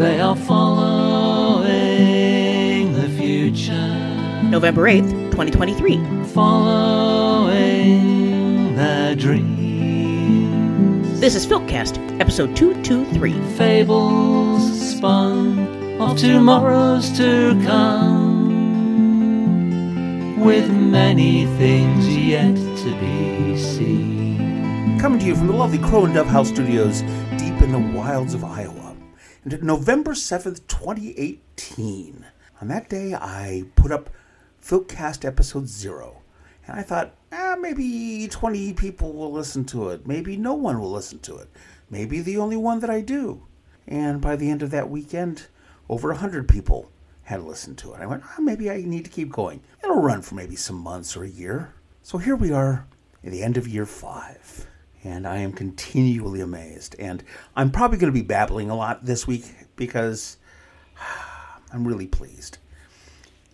They are following the future, November 8th, 2023. following their dreams. This is FilkCast, episode 223. Fables spun of tomorrows to come, with many things yet to be seen. Coming to you from the lovely Crow and Dove House Studios deep in the wilds of Iowa. November 7th, 2018. On that day, I put up FilkCast episode zero. And I thought, ah, maybe 20 people will listen to it. Maybe no one will listen to it. Maybe the only one that I do. And by the end of that weekend, over 100 people had listened to it. I went, ah, maybe I need to keep going. It'll run for maybe some months or a year. So here we are at the end of year five. And I am continually amazed. And I'm probably going to be babbling a lot this week because I'm really pleased.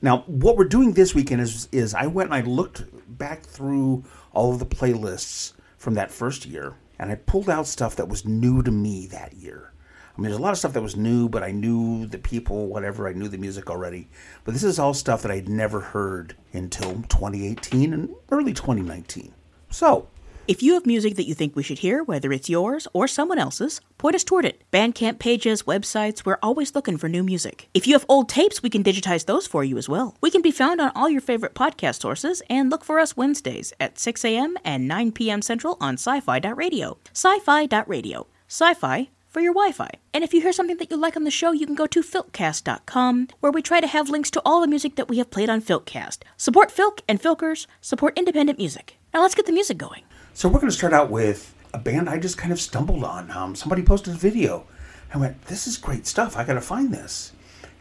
Now, what we're doing this weekend is is I went and I looked back through all of the playlists from that first year, and I pulled out stuff that was new to me that year. I mean, there's a lot of stuff that was new, but I knew the people, whatever. I knew the music already. But this is all stuff that I'd never heard until 2018 and early 2019. So, If you have music that you think we should hear, whether it's yours or someone else's, point us toward it. Bandcamp pages, websites, we're always looking for new music. If you have old tapes, we can digitize those for you as well. We can be found on all your favorite podcast sources and look for us Wednesdays at 6 a.m. and 9 p.m. Central on sci fi.radio. Sci fi.radio. Sci fi for your Wi Fi. And if you hear something that you like on the show, you can go to filkcast.com, where we try to have links to all the music that we have played on Filkcast. Support Filk and Filkers, support independent music. Now let's get the music going. So we're going to start out with a band I just kind of stumbled on. Um, somebody posted a video. I went, "This is great stuff. I got to find this."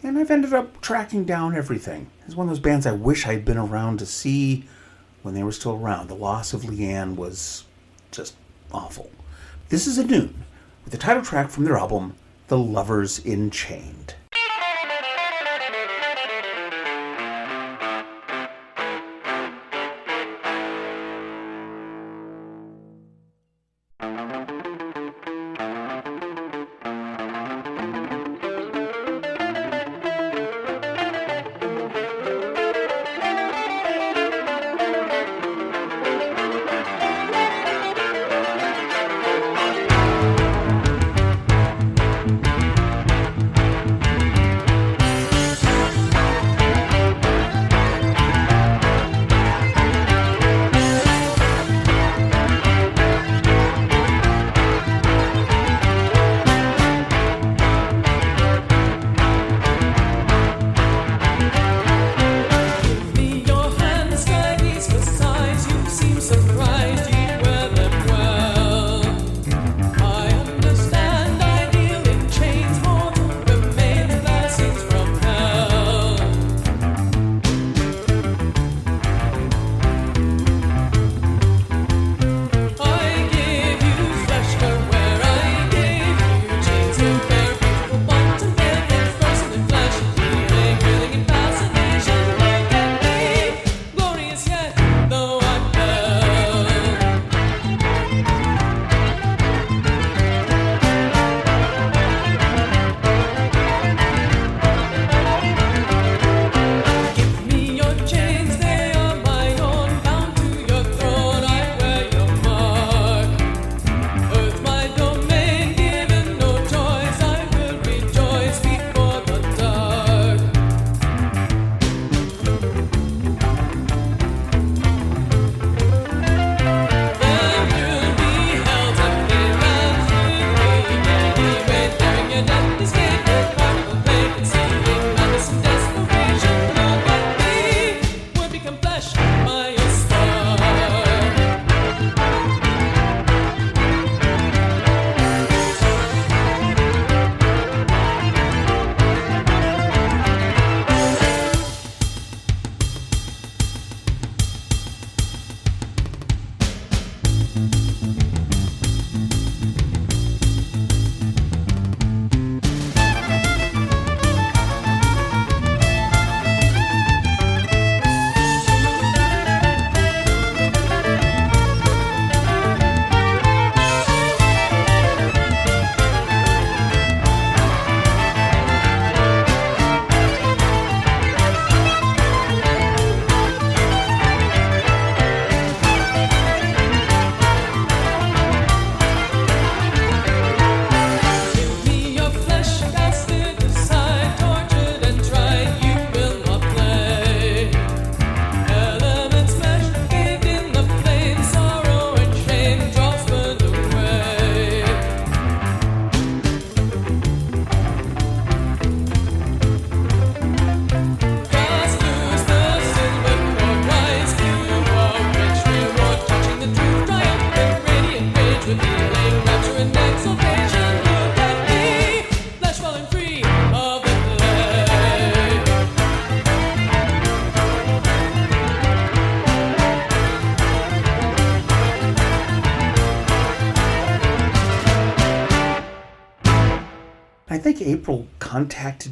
And I've ended up tracking down everything. It's one of those bands I wish I'd been around to see when they were still around. The loss of Leanne was just awful. This is Annwn with the title track from their album, The Lovers Enchained.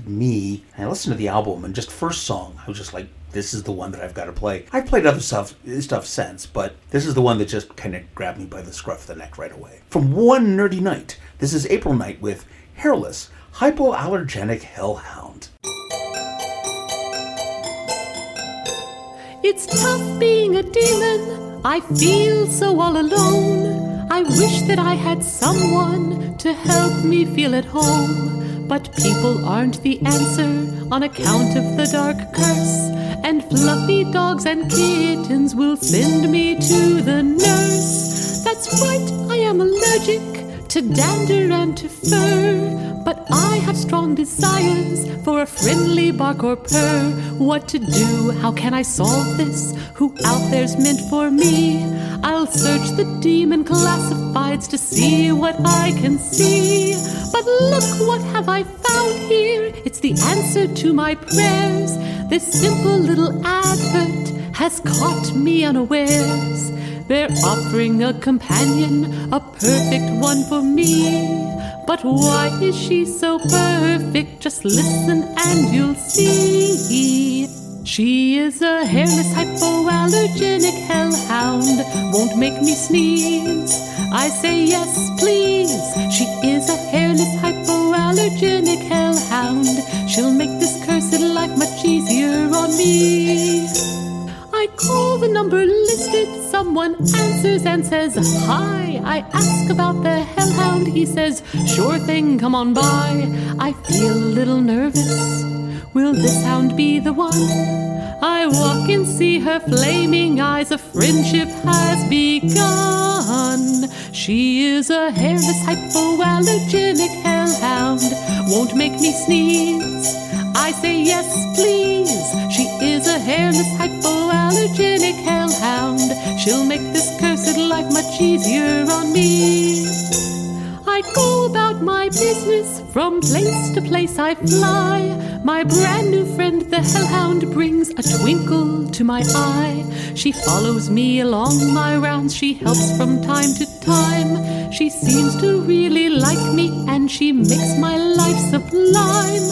Me I listened to the album and just first song, I was just like, this is the one that I've got to play. I've played other stuff stuff since, but this is the one that just kind of grabbed me by the scruff of the neck right away. From One Nerdy Knight, this is Apryl Knight with Hairless, Hypoallergenic Hellhound. It's tough being a demon. I feel so all alone. I wish that I had someone to help me feel at home. But people aren't the answer on account of the dark curse. And fluffy dogs and kittens will send me to the nurse. That's right, I am allergic to dander and to fur. But I have strong desires for a friendly bark or purr. What to do? How can I solve this? Who out there's meant for me? I'll search the demon classifieds to see what I can see. But look, what have I found here? It's the answer to my prayers. This simple little advert has caught me unawares. They're offering a companion, a perfect one for me. But why is she so perfect? Just listen and you'll see. She is a hairless hypoallergenic hellhound, won't make me sneeze. I say yes, please. She is a hairless hypoallergenic hellhound. She'll make this cursed life much easier on me. I call the number listed, someone answers and says, Hi. I ask about the hellhound, he says, Sure thing, come on by. I feel a little nervous. Will this hound be the one? I walk and see her flaming eyes, a friendship has begun. She is a hairless hypoallergenic hellhound, won't make me sneeze. I say yes, please. She is a hairless hypoallergenic hellhound. She'll make this cursed life much easier on me. I go about my business, from place to place I fly. My brand new friend, the hellhound, brings a twinkle to my eye. She follows me along my rounds, she helps from time to time. She seems to really like me, and she makes my life sublime.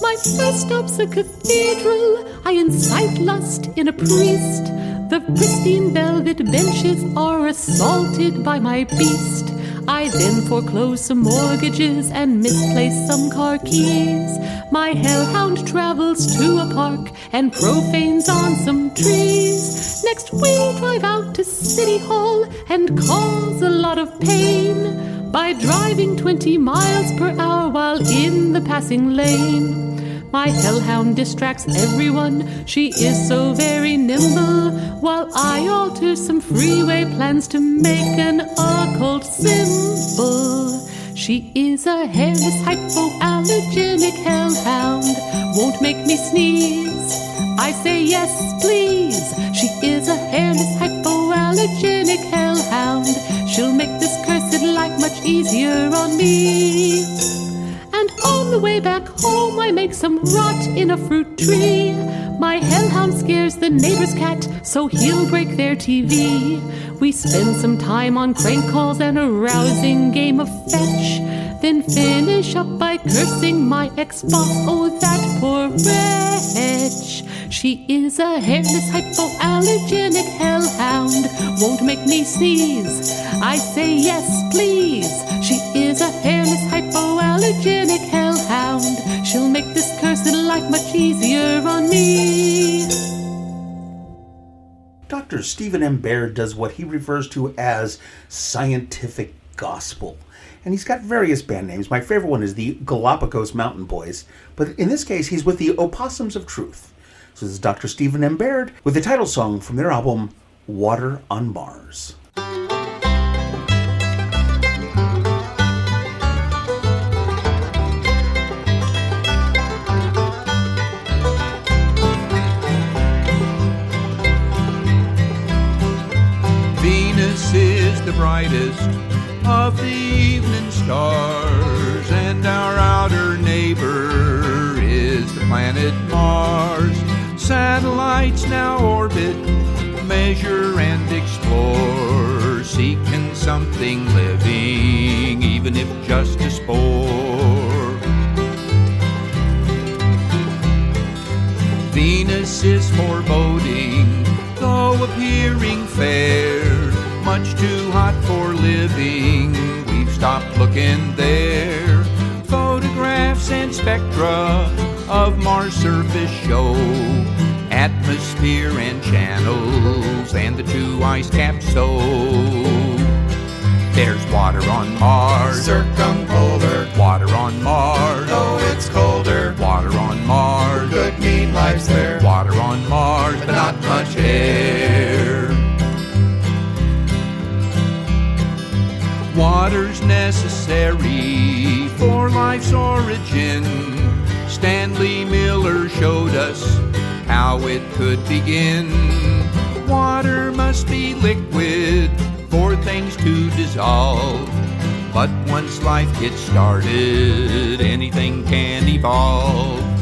My first stop's a cathedral. I incite lust in a priest. The pristine velvet benches are assaulted by my beast. I then foreclose some mortgages and misplace some car keys. My hellhound travels to a park and profanes on some trees. Next, we'll drive out to City Hall and cause a lot of pain by driving 20 miles per hour while in the passing lane. My hellhound distracts everyone, she is so very nimble, while I alter some freeway plans to make an occult symbol. She is a hairless hypoallergenic hellhound, won't make me sneeze. I say yes, please. She is a hairless hypoallergenic hellhound. She'll make this cursed life much easier on me. On the way back home, I make some rot in a fruit tree. My hellhound scares the neighbor's cat, so he'll break their TV. We spend some time on crank calls and a rousing game of fetch. Then finish up by cursing my ex boss. Oh, that poor wretch. She is a hairless hypoallergenic hellhound. Won't make me sneeze. I say yes, please. She is a hairless hypoallergenic hellhound. She'll make this cursed life much easier on me. Dr. Stephen M. Baird does what he refers to as scientific gospel. And he's got various band names. My favorite one is the Galapagos Mountain Boys, but in this case, he's with the Opossums of Truth. So this is Dr. Stephen M. Baird with the title song from their album Water on Mars. the brightest of the evening stars, and our outer neighbor is the planet Mars. Satellites now orbit, measure, and explore, seeking something living, even if just a spore. Venus is foreboding, though appearing fair much too hot for living, we've stopped looking there. Photographs and spectra of Mars surface show atmosphere and channels, and the two ice caps so. There's water on Mars, Circumpolar, water on Mars, oh, it's colder. water on Mars, Could mean life's there. water on Mars, but not much air. Water's necessary for life's origin. Stanley Miller showed us how it could begin. Water must be liquid for things to dissolve. But once life gets started, anything can evolve.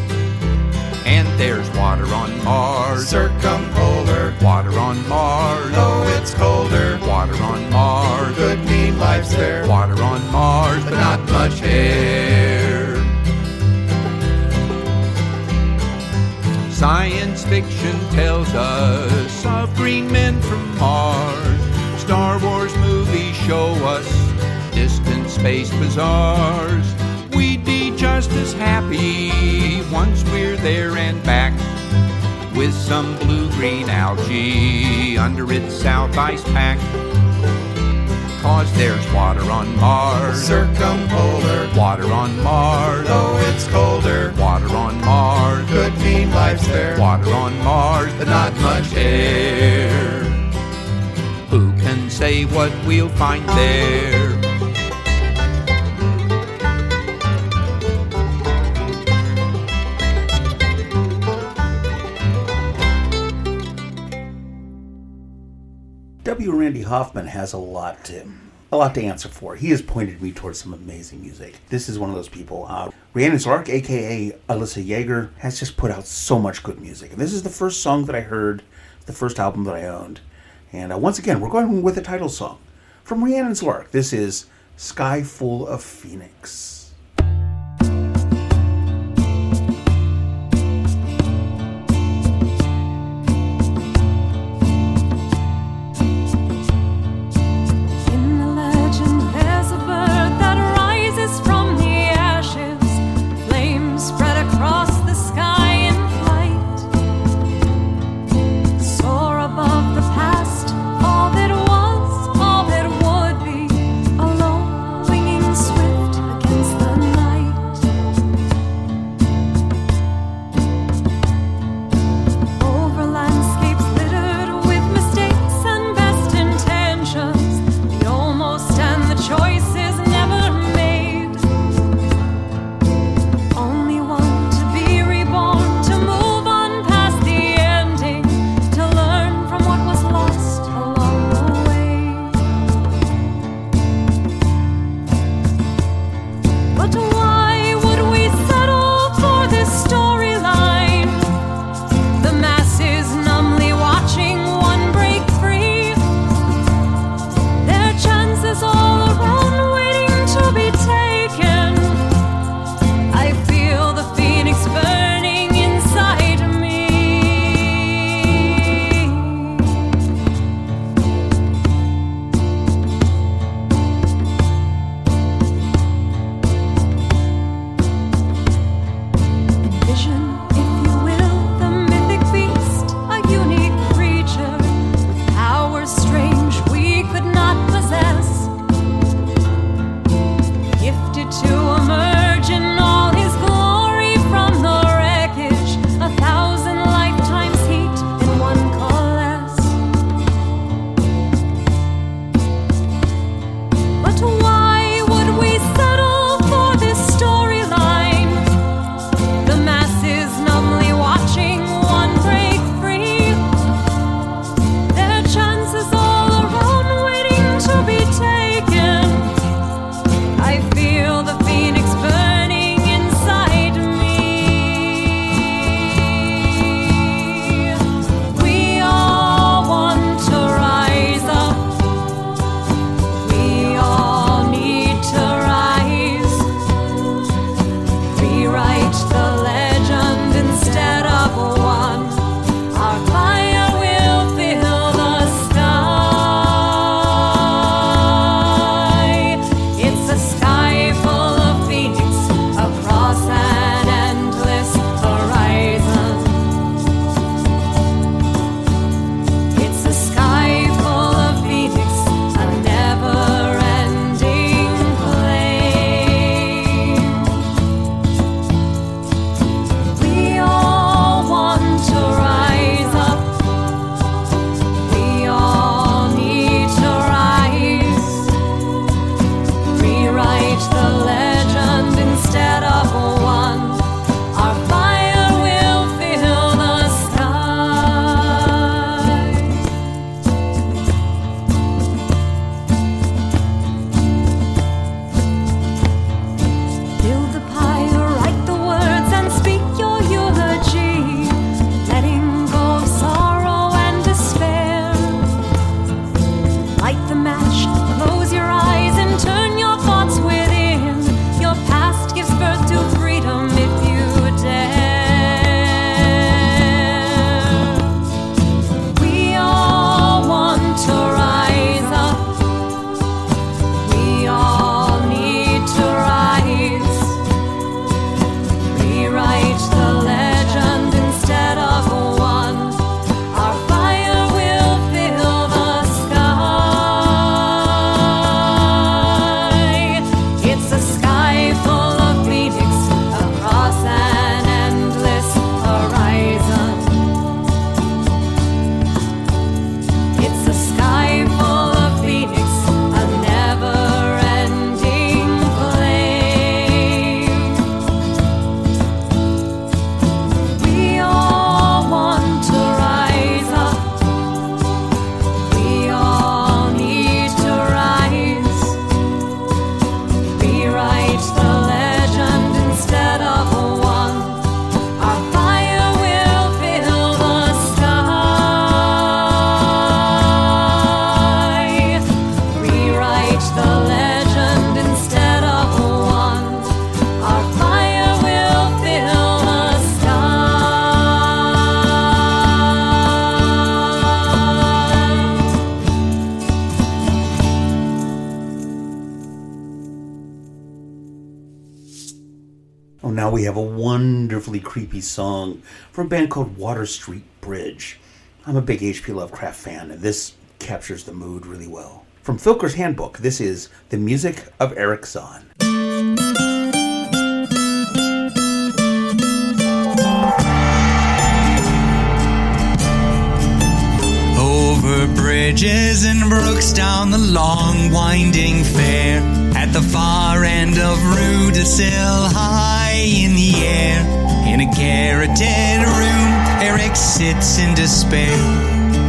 And there's water on Mars, Circumpolar, water on Mars, oh, it's colder. water on Mars, Could mean life's there. water on Mars, but not much air. Science fiction tells us of green men from Mars. Star Wars movies show us distant space bazaars. Just as happy once we're there and back with some blue green algae under its south ice pack. Cause there's water on Mars, Circumpolar, water on Mars, oh, it's colder. water on Mars, Could mean life's there. water on Mars, but not much air. Who can say what we'll find there? Randy Hoffman has a lot to a lot to answer for. He has pointed me towards some amazing music. This is one of those people. Uh, Rhiannon's Lark, aka Alyssa Yeager, has just put out so much good music. And this is the first song that I heard, the first album that I owned. And uh, once again, we're going with a title song from Rhiannon's Lark. This is Sky Full of Phoenix. Song from a band called Water Street Bridge. I'm a big H.P. Lovecraft fan, and this captures the mood really well. From Filker's Handbook, this is The Music of Erich Zann. Over bridges and brooks down the long winding fair. At the far end of Rue d'Auseil, high in the air. In a garroted room, Erich sits in despair.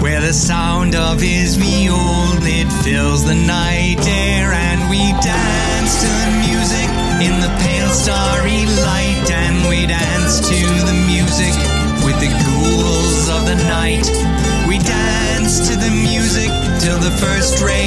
Where the sound of his viol it fills the night air, and we dance to the music in the pale starry light, and we dance to the music with the ghouls of the night. We dance to the music till the first rays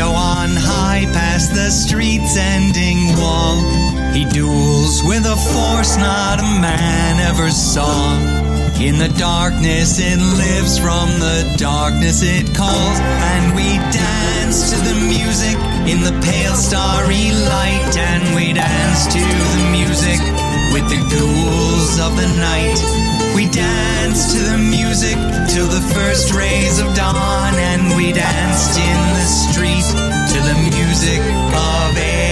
window on high past the street's ending wall. He duels with a force not a man ever saw. In the darkness it lives, from the darkness it calls, and we dance to the music in the pale starry light, and we dance to the music with the ghouls of the night. We danced to the music till the first rays of dawn, and we danced in the street to the music of Erich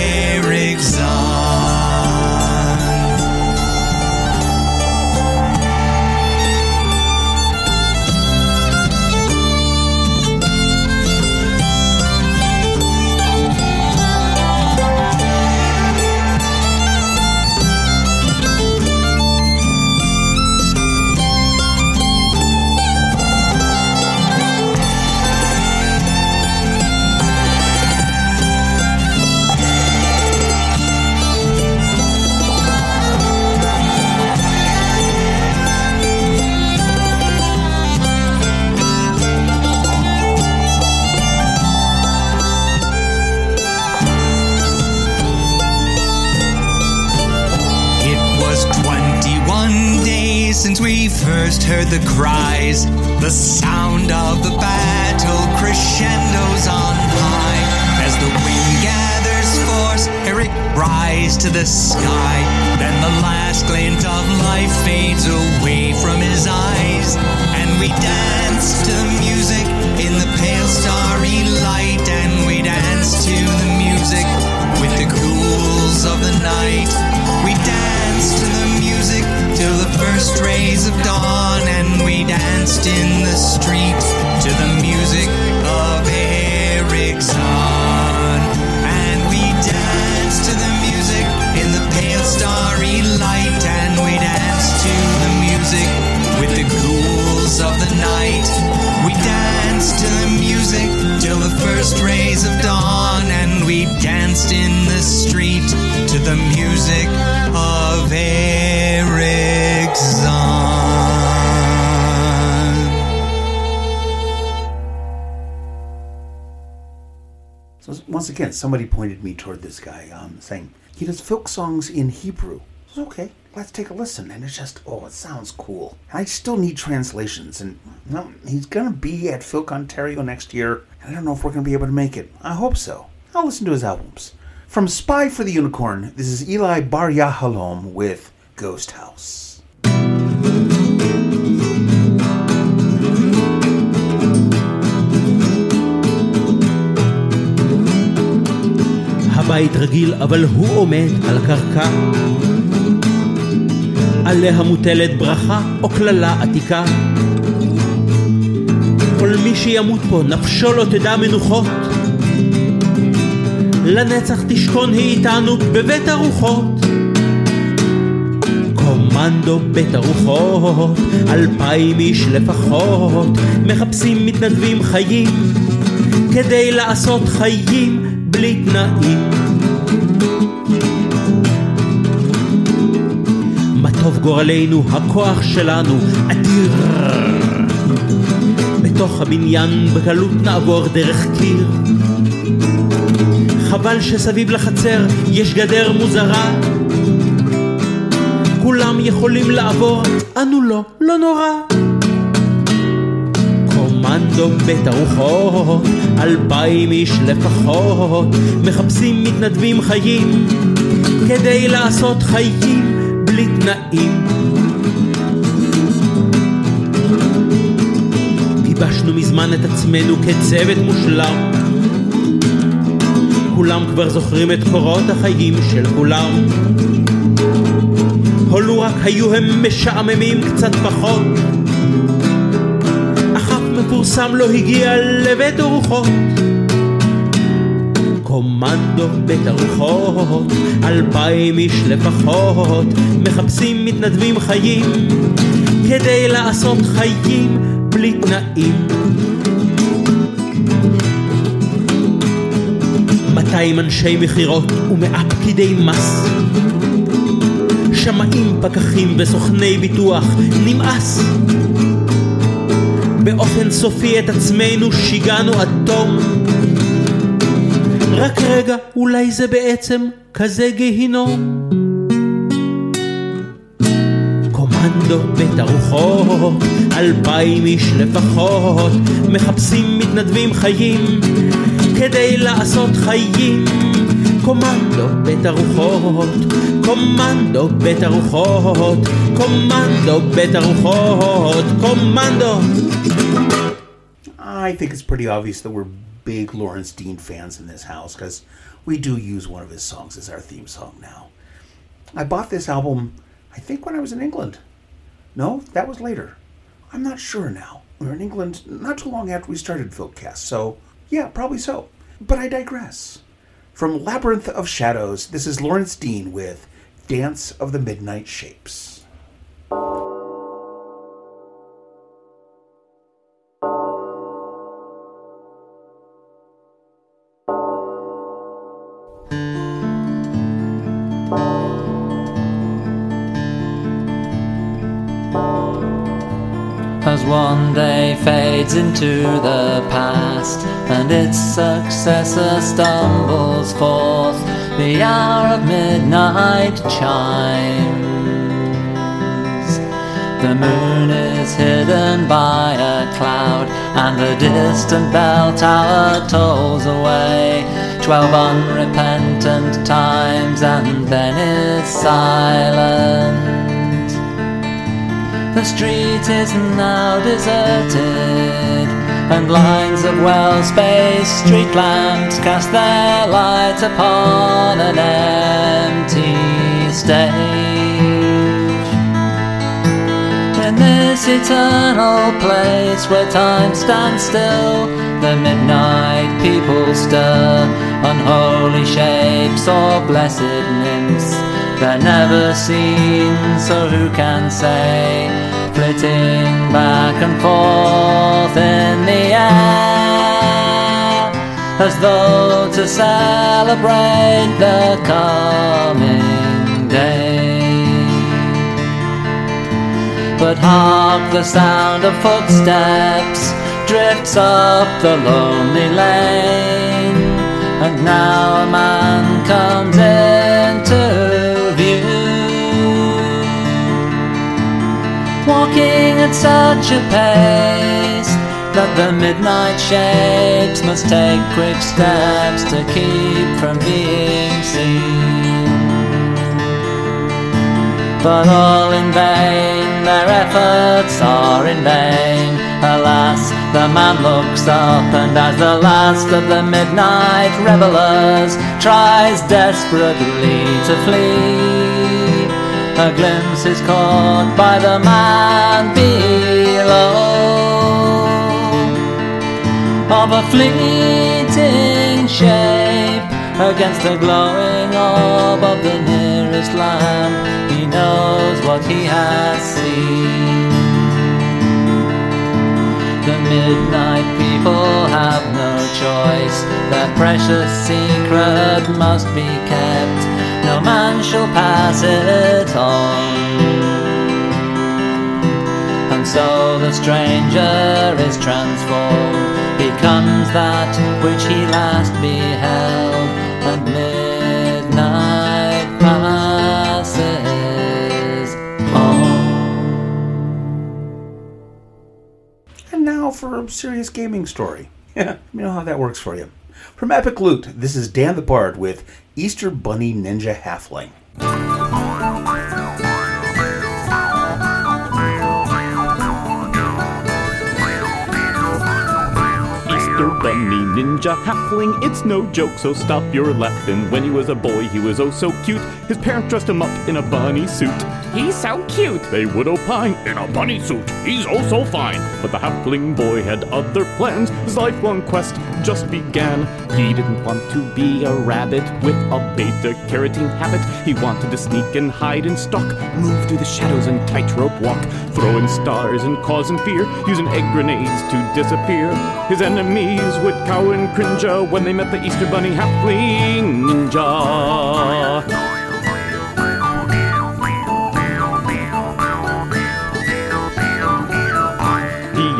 was 21 days since we first heard the cries. The sound of the battle crescendos on high. As the wind gathers force, Erich rise to the sky. Then the last glint of life fades away from his eyes. And we dance to the music in the pale starry light. And we dance to the music with the ghouls of the night. We dance to the music till the first rays of dawn, and we danced in the street to the music of Erich Zann. And we danced to the music in the pale starry light, and we danced to the music with the ghouls of the night. We danced to the music till the first rays of dawn, and we danced in the street to the music of Erich Zann. So once again, somebody pointed me toward this guy, um, saying he does folk songs in Hebrew. I said, okay, let's take a listen. And it's just, oh, it sounds cool. I still need translations, and he's gonna be at Filk Ontario next year. And I don't know if we're gonna be able to make it. I hope so. I'll listen to his albums. From Spy for the Unicorn, this is Eli Bar Yahalom with Ghost House. הבית רגיל, אבל הוא עומד על קרקע. עליה מוטלת ברכה או קללה עתיקה. כל מי שימות פה, נפשו לא תדע מנוחות. לנצח תשכון היא איתנו בבית הרוחות. קומנדו בית הרוחות, אלפיים איש לפחות, מחפשים מתנדבים חיים, כדי לעשות חיים בלי תנאים. מה טוב גורלנו, הכוח שלנו אדיר. בתוך הבניין בקלות נעבור דרך קיר. חבל שסביב לחצר יש גדר מוזרה, כולם יכולים לעבור, אנו לא, לא נורא. קומנדו בית הרוחות, אלפיים איש לפחות, מחפשים מתנדבים חיים, כדי לעשות חיים בלי תנאים. גיבשנו מזמן את עצמנו כצוות מושלם. כולם כבר זוכרים את קורות החיים של כולם. הולו רק היו הם משעממים קצת פחות. אך אף מפורסם לא הגיע לבית הרוחות. קומנדו בית הרוחות, אלפיים איש לפחות, מחפשים מתנדבים חיים, כדי לעשות חיים בלי תנאים. 200 אנשי מכירות ומאה פקידי מס. שמאים, פקחים וסוכני ביטוח, נמאס. באופן סופי את עצמנו שיגענו עד תום. רק רגע, אולי זה בעצם כזה גיהינום. קומנדו בית אלפיים איש לפחות, מחפשים מתנדבים חיים, כדי לעשות חיים. קומנדו בית הרוחות, קומנדו בית הרוחות, קומנדו בית הרוחות, קומנדו. I think it's pretty obvious that we're big Lawrence Dean fans in this house because we do use one of his songs as our theme song now. I bought this album, I think, when I was in England. No, that was later. I'm not sure now. We were in England not too long after we started FilkCast, so yeah, probably so. But I digress. From Labyrinth of Shadows, this is Lawrence Dean with Dance of the Midnight Shapes. Fades into the past and its successor stumbles forth, the hour of midnight chimes. The moon is hidden by a cloud, and the distant bell tower tolls away. Twelve unrepentant times, and then is silent. The street is now deserted, and lines of well spaced street lamps cast their light upon an empty stage. In this eternal place where time stands still, the midnight people stir, unholy shapes or blessed nymphs. They're never seen, so who can say? Flitting back and forth in the air, as though to celebrate the coming day. But hark, the sound of footsteps drifts up the lonely lane, and now a man comes into Walking at such a pace that the midnight shapes must take quick steps to keep from being seen. But all in vain, their efforts are in vain. Alas, the man looks up, and as the last of the midnight revelers tries desperately to flee, a glimpse is caught by the man below of a fleeting shape against the glowing orb of the nearest lamp. He knows what he has seen. The midnight people have no choice. Their precious secret must be kept a man shall pass it on. And so the stranger is transformed, becomes that which he last beheld, and midnight passes on. And now for a serious gaming story. Yeah, you know how that works for you. From Epic Lute, this is Dan the Bard with Easter Bunny Ninja Halfling. Easter Bunny Ninja Halfling, it's no joke, so stop your laughing. When he was a boy, he was oh so cute. His parents dressed him up in a bunny suit. He's so cute, they would opine. In a bunny suit, he's oh so fine. But the halfling boy had other plans. His lifelong quest just began. He didn't want to be a rabbit with a beta carotene habit. He wanted to sneak and hide and stalk, move through the shadows and tightrope walk, throwing stars and causing fear, using egg grenades to disappear. His enemies would cower and cringe when they met the Easter Bunny halfling ninja.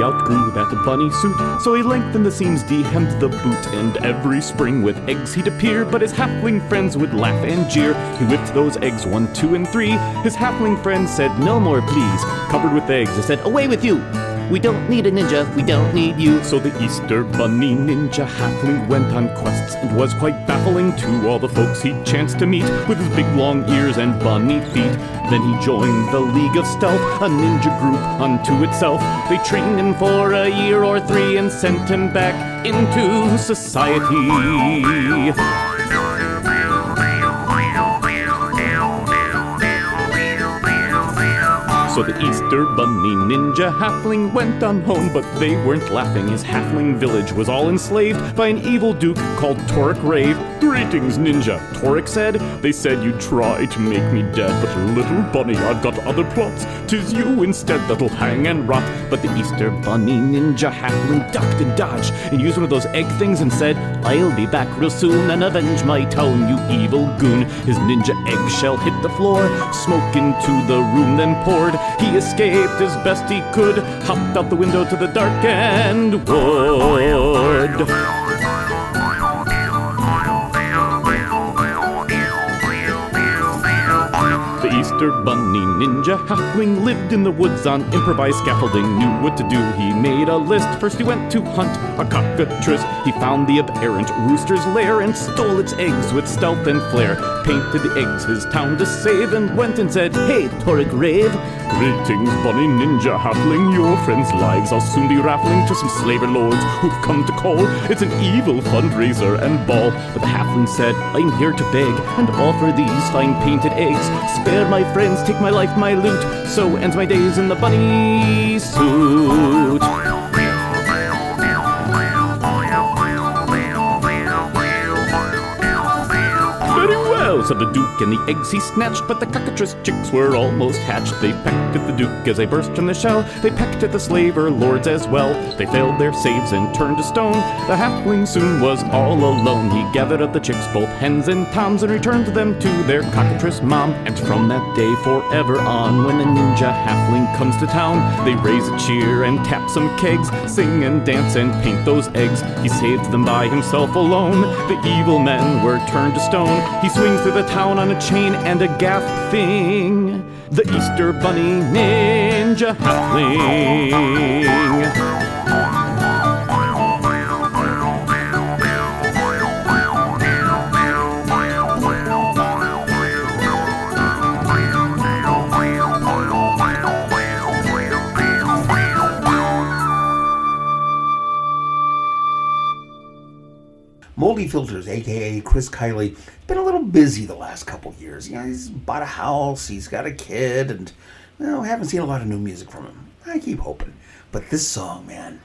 Outgrew that bunny suit, so he lengthened the seams, dehemmed the boot, and every spring with eggs he'd appear. But his halfling friends would laugh and jeer. He whipped those eggs one, two, and three. His halfling friends said, No more, please. Covered with eggs, they said, Away with you! We don't need a ninja, we don't need you. So the Easter Bunny Ninja halfling went on quests and was quite baffling to all the folks he chanced to meet with his big long ears and bunny feet. Then he joined the League of Stealth, a ninja group unto itself. They trained him for a year or three and sent him back into society. So the Easter Bunny Ninja Halfling went on home, but they weren't laughing. His halfling village was all enslaved by an evil duke called Torek Rave. Greetings, Ninja, Torek said. They said you'd try to make me dead, but little bunny, I've got other plots. Tis you instead that'll hang and rot. But the Easter Bunny Ninja Halfling ducked and dodged and used one of those egg things and said, I'll be back real soon and avenge my town, you evil goon. His ninja eggshell hit the floor, smoke into the room then poured. He escaped as best he could, hopped out the window to the dark darkened wood. Easter Bunny Ninja Halfling lived in the woods on improvised scaffolding, knew what to do. He made a list. First, he went to hunt a cockatrice. He found the aberrant rooster's lair and stole its eggs with stealth and flair. Painted the eggs his town to save and went and said, Hey, Torek Rave. Greetings, Bunny Ninja Halfling. Your friends' lives I'll soon be raffling to some slaver lords who've come to call. It's an evil fundraiser and ball. But the Halfling said, I'm here to beg and offer these fine painted eggs. Spare my friends, take my life, my loot. So ends my days in the bunny suit. Said the Duke, and the eggs he snatched, but the cockatrice chicks were almost hatched. They pecked at the Duke as they burst from the shell. They pecked at the slaver lords as well. They failed their saves and turned to stone. The halfling soon was all alone. He gathered up the chicks, both hens and toms, and returned them to their cockatrice mom. And from that day forever on, when a ninja halfling comes to town, they raise a cheer and tap some kegs, sing and dance and paint those eggs. He saved them by himself alone. The evil men were turned to stone. He swings through the town on a chain and a gaff thing. The Easter Bunny Ninja Halfling. Moldy Filters, aka Chris Kiley, been a little busy the last couple years. You know, he's bought a house, he's got a kid, and well, haven't seen a lot of new music from him. I keep hoping. But this song, man,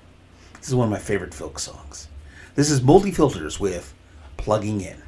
this is one of my favorite filk songs. This is Moldy Filters with Plugging In.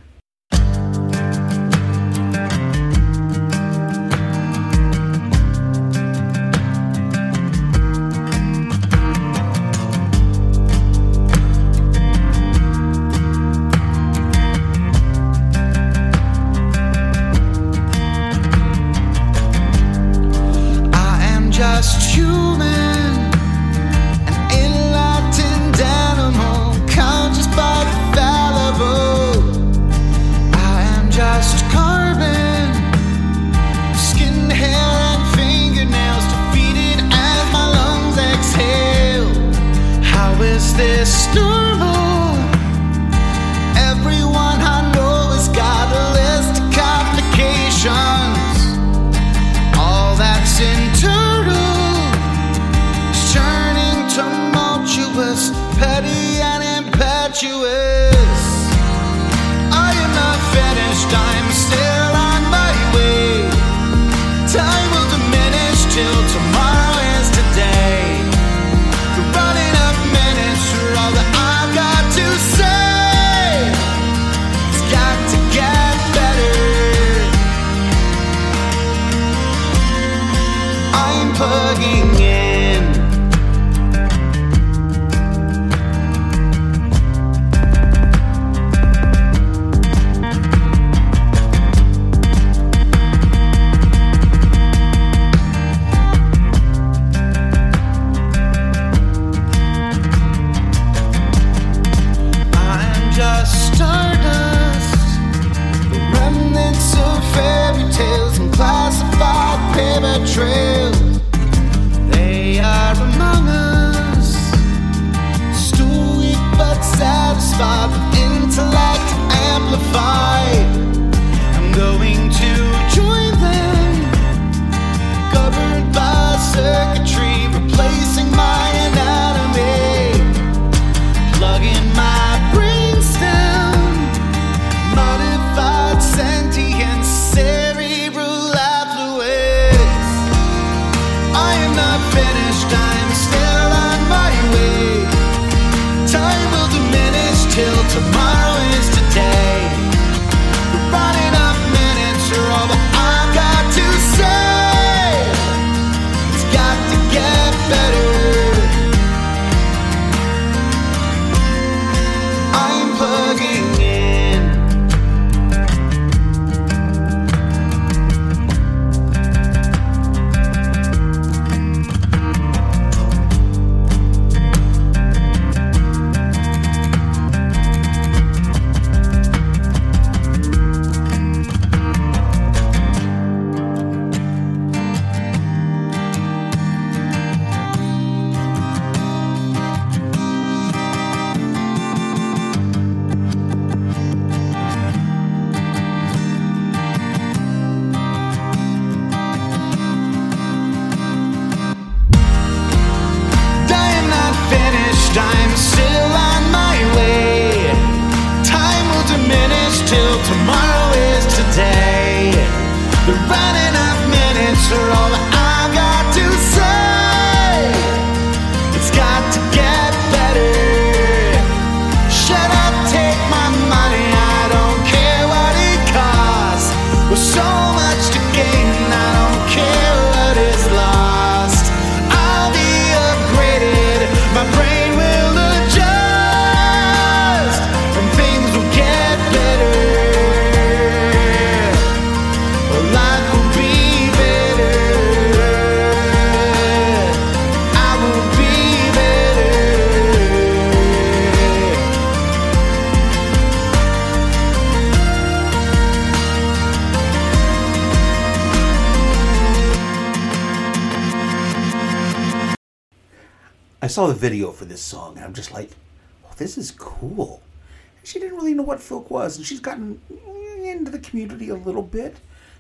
Saw the video for this song, and I'm just like, oh, this is cool. She didn't really know what filk was, and she's gotten into the community a little bit.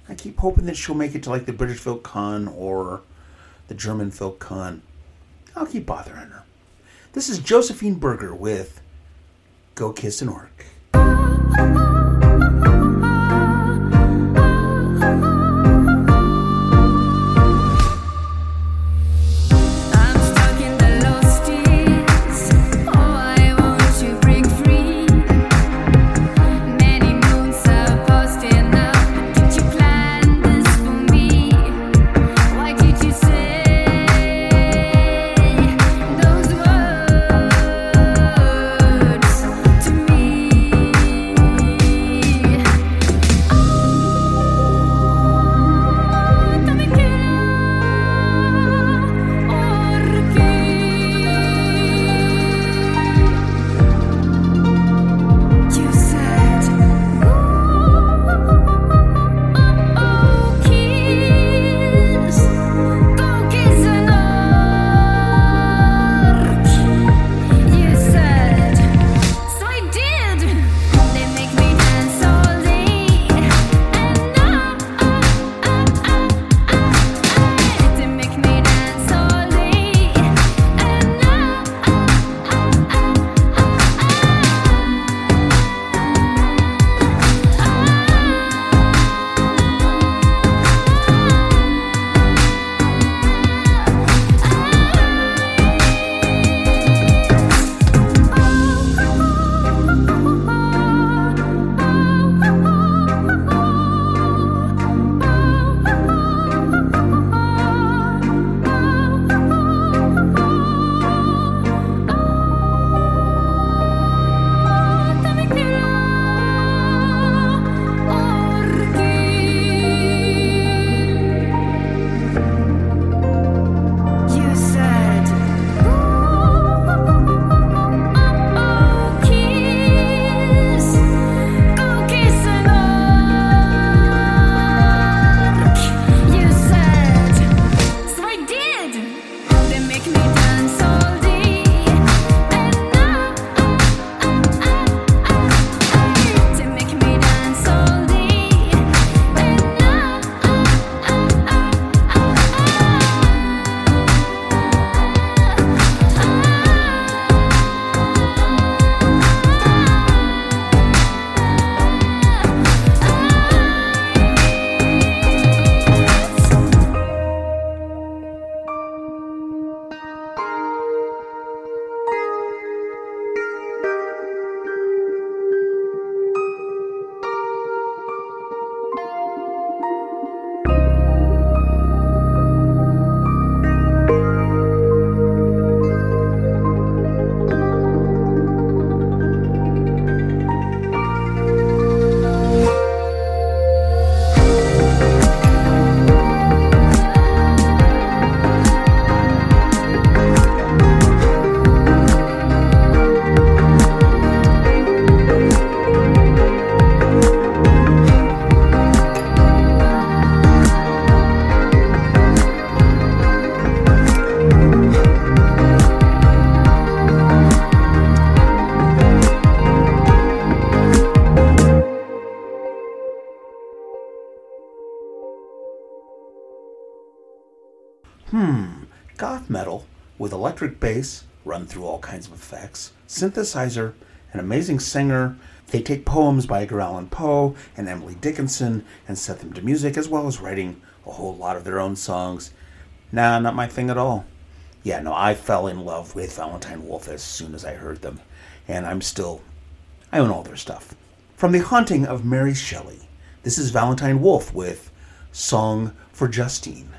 I keep hoping that she'll make it to like the British filk Con or the German filk Con. I'll keep bothering her. This is Josefin Berger with Go Kiss an Orc. Synthesizer, an amazing singer. They take poems by Edgar Allan Poe and Emily Dickinson and set them to music, as well as writing a whole lot of their own songs. Nah, not my thing at all. Yeah, no, I fell in love with Valentine Wolfe as soon as I heard them, and I'm still. I own all their stuff. From The Haunting of Mary Shelley, this is Valentine Wolfe with Song for Justine.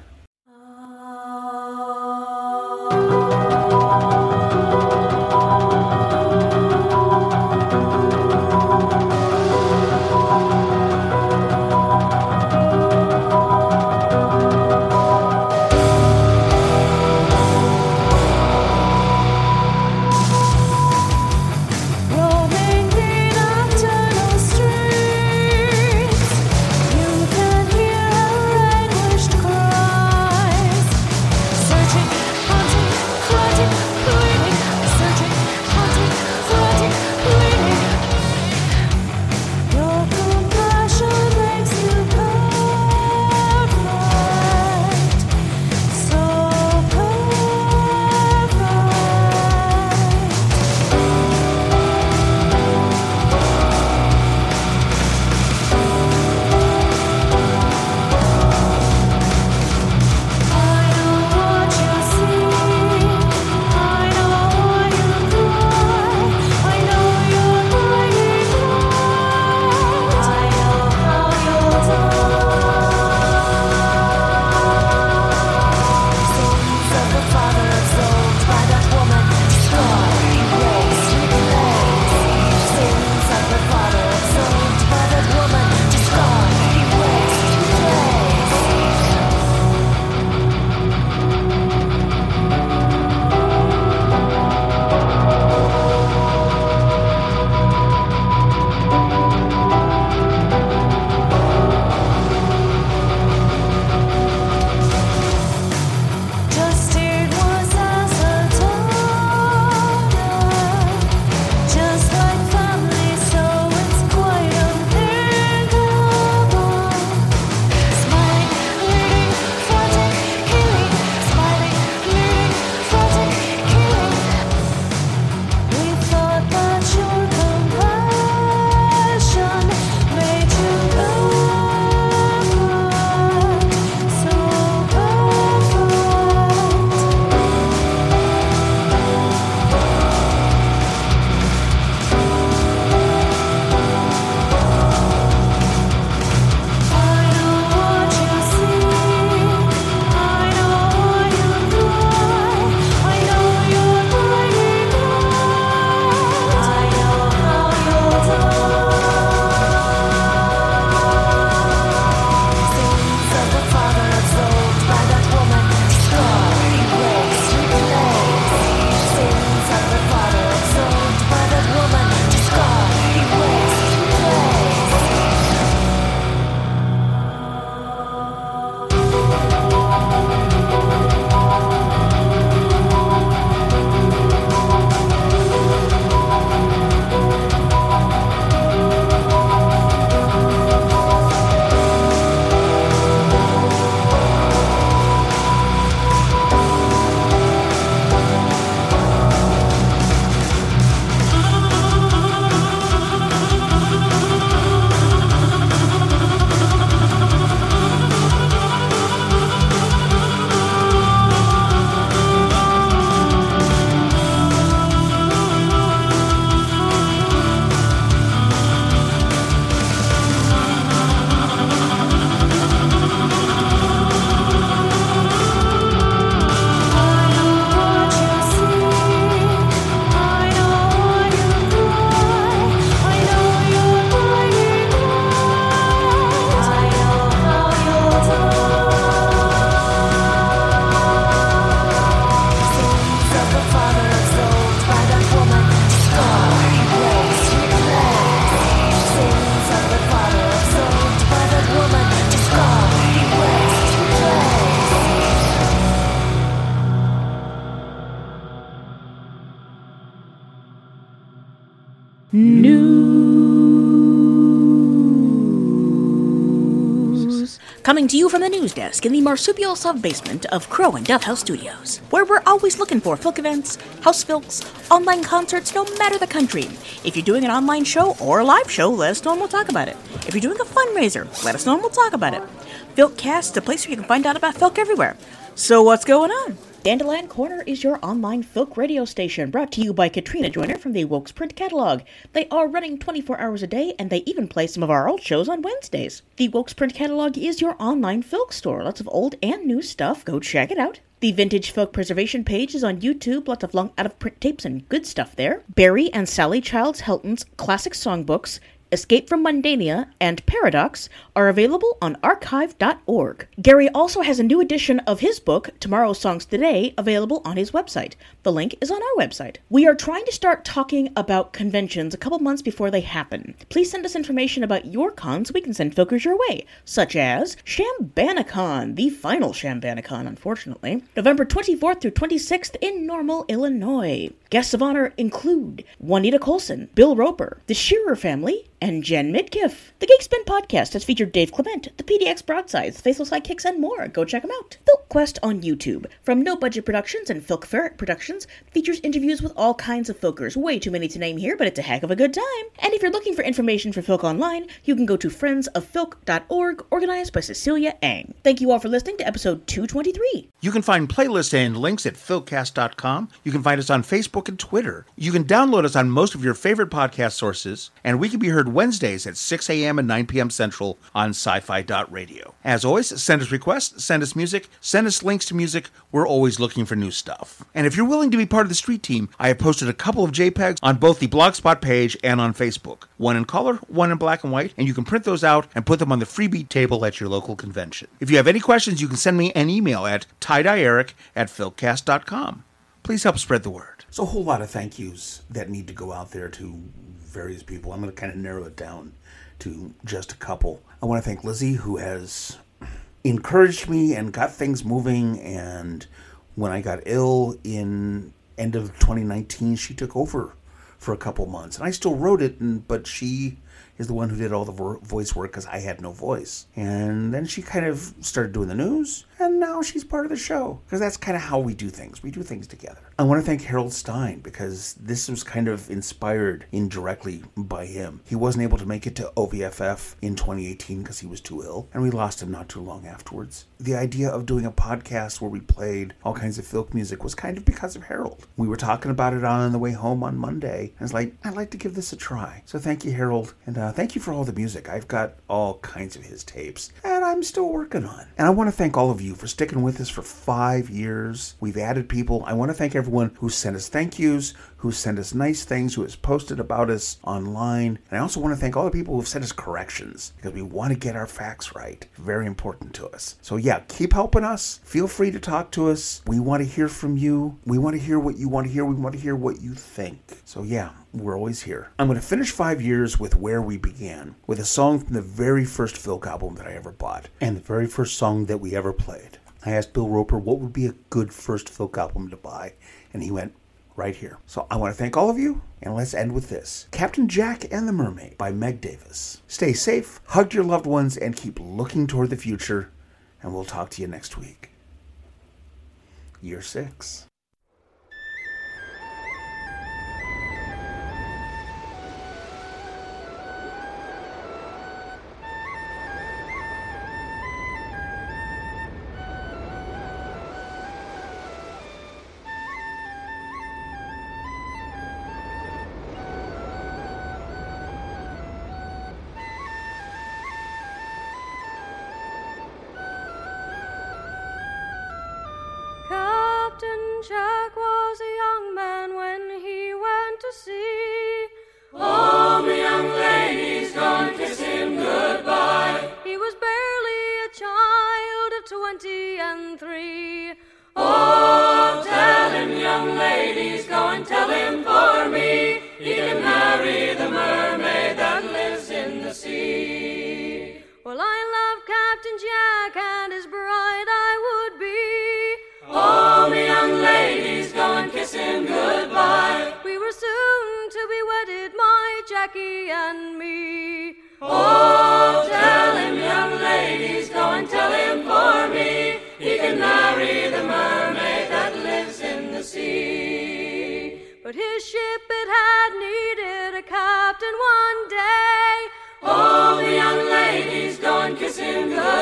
News. Coming to you from the news desk in the marsupial sub basement of Crow and Duff House Studios, where we're always looking for Filk events, house filks, online concerts, no matter the country. If you're doing an online show or a live show, let us know and we'll talk about it. If you're doing a fundraiser, let us know and we'll talk about it. Filkcast, the place where you can find out about Filk everywhere. So what's going on? Dandelion Corner is your online filk radio station brought to you by Katrina Joyner from the Wokes Print Catalog. They are running 24 hours a day and they even play some of our old shows on Wednesdays. The Wokes Print Catalog is your online filk store. Lots of old and new stuff. Go check it out. The Vintage Filk Preservation page is on YouTube. Lots of long out of print tapes and good stuff there. Barry and Sally Childs Helton's classic songbooks. Escape from Mundania and Paradox are available on archive.org. Gary also has a new edition of his book, Tomorrow's Songs Today, available on his website. The link is on our website. We are trying to start talking about conventions a couple months before they happen. Please send us information about your cons so we can send filkers your way, such as Chambanacon, the final Chambanacon, unfortunately, November 24th through 26th in Normal, Illinois. Guests of honor include Juanita Coulson, Bill Roper, the Shearer family, and Jen Midkiff. The Geek Spin podcast has featured Dave Clement, the PDX Broadsides, Faithful Sidekicks, and more. Go check them out. Filk Quest on YouTube. From No Budget Productions and Filk Ferret Productions, features interviews with all kinds of filkers. Way too many to name here, but it's a heck of a good time. And if you're looking for information for Filk Online, you can go to friendsoffilk.org, organized by Cecilia Eng. Thank you all for listening to episode 223. You can find playlists and links at filkcast.com. You can find us on Facebook and Twitter. You can download us on most of your favorite podcast sources, and we can be heard Wednesdays at 6 a.m. and 9 p.m. Central on sci fi.radio. As always, send us requests, send us music, send us links to music. We're always looking for new stuff. And if you're willing to be part of the street team, I have posted a couple of JPEGs on both the Blogspot page and on Facebook. One in color, one in black and white, and you can print those out and put them on the freebie table at your local convention. If you have any questions, you can send me an email at tiedyeeric at filkcast.com. Please help spread the word. So, a whole lot of thank yous that need to go out there to various people. I'm going to kind of narrow it down to just a couple. I want to thank Lizzie, who has encouraged me and got things moving. And when I got ill in end of 2019, she took over for a couple months, and I still wrote it, and, but she is the one who did all the vo- voice work because I had no voice. And then she kind of started doing the news, and now she's part of the show because that's kind of how we do things. We do things together. I want to thank Harold Stein because this was kind of inspired indirectly by him. He wasn't able to make it to OVFF in 2018 because he was too ill, and we lost him not too long afterwards. The idea of doing a podcast where we played all kinds of filk music was kind of because of Harold. We were talking about it on the way home on Monday, and it's like, I'd like to give this a try. So thank you, Harold, and uh, thank you for all the music. I've got all kinds of his tapes, and I'm still working on. And I want to thank all of you for sticking with us for five years. We've added people. I want to thank everyone who sent us thank yous, who sent us nice things, who has posted about us online. And I also want to thank all the people who've sent us corrections because we want to get our facts right. Very important to us. So yeah, keep helping us. Feel free to talk to us. We want to hear from you. We want to hear what you want to hear. We want to hear what you think. So yeah, we're always here. I'm going to finish five years with Where We Began, with a song from the very first Filk album that I ever bought, and the very first song that we ever played. I asked Bill Roper what would be a good first Filk album to buy, and he went, right here. So I want to thank all of you, and let's end with this Captain Jack and the Mermaid by Meg Davis. Stay safe, hug your loved ones, and keep looking toward the future, and we'll talk to you next week. Year six.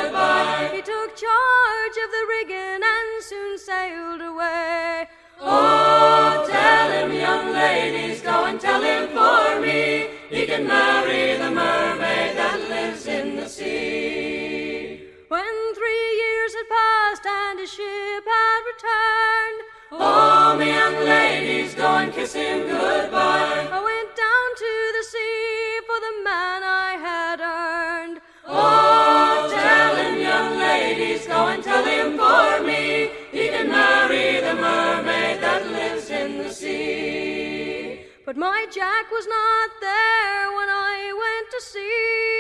Goodbye. He took charge of the rigging and soon sailed away. Oh, tell him, young ladies, go and tell him for me. He can marry the mermaid that lives in the sea. When three years had passed and his ship had returned, Oh, the young ladies, go and kiss him goodbye. I went down to the sea for the man I go and tell him for me. He can marry the mermaid that lives in the sea. But my Jack was not there when I went to sea.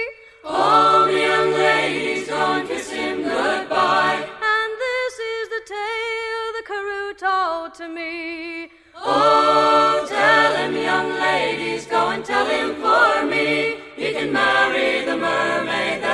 Oh, young ladies, go and kiss him goodbye. And this is the tale the Carew told to me. Oh, tell him, young ladies, go and tell him for me. He can marry the mermaid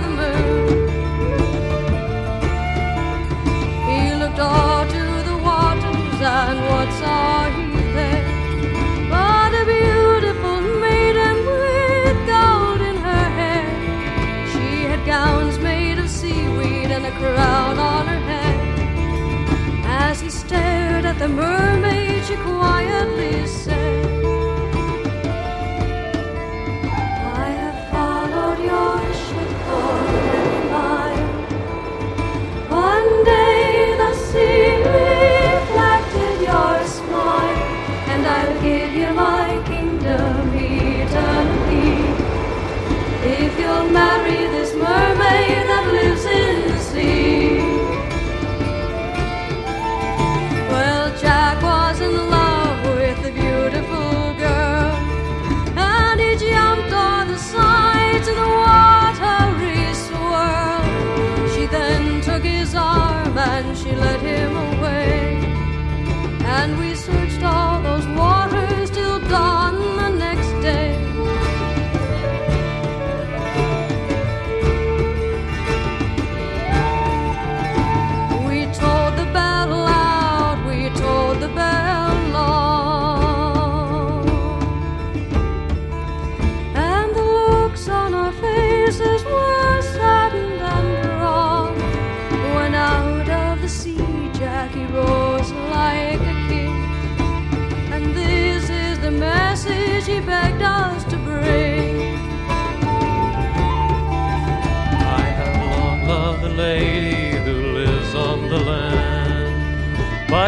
the moon. He looked all to the waters, and what saw he there? But a beautiful maiden with gold in her hair. She had gowns made of seaweed and a crown on her head. As he stared at the mermaid,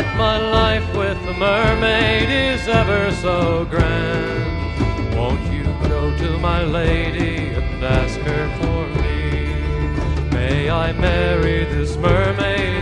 But my life with the mermaid is ever so grand. Won't you go to my lady and ask her for me? May I marry this mermaid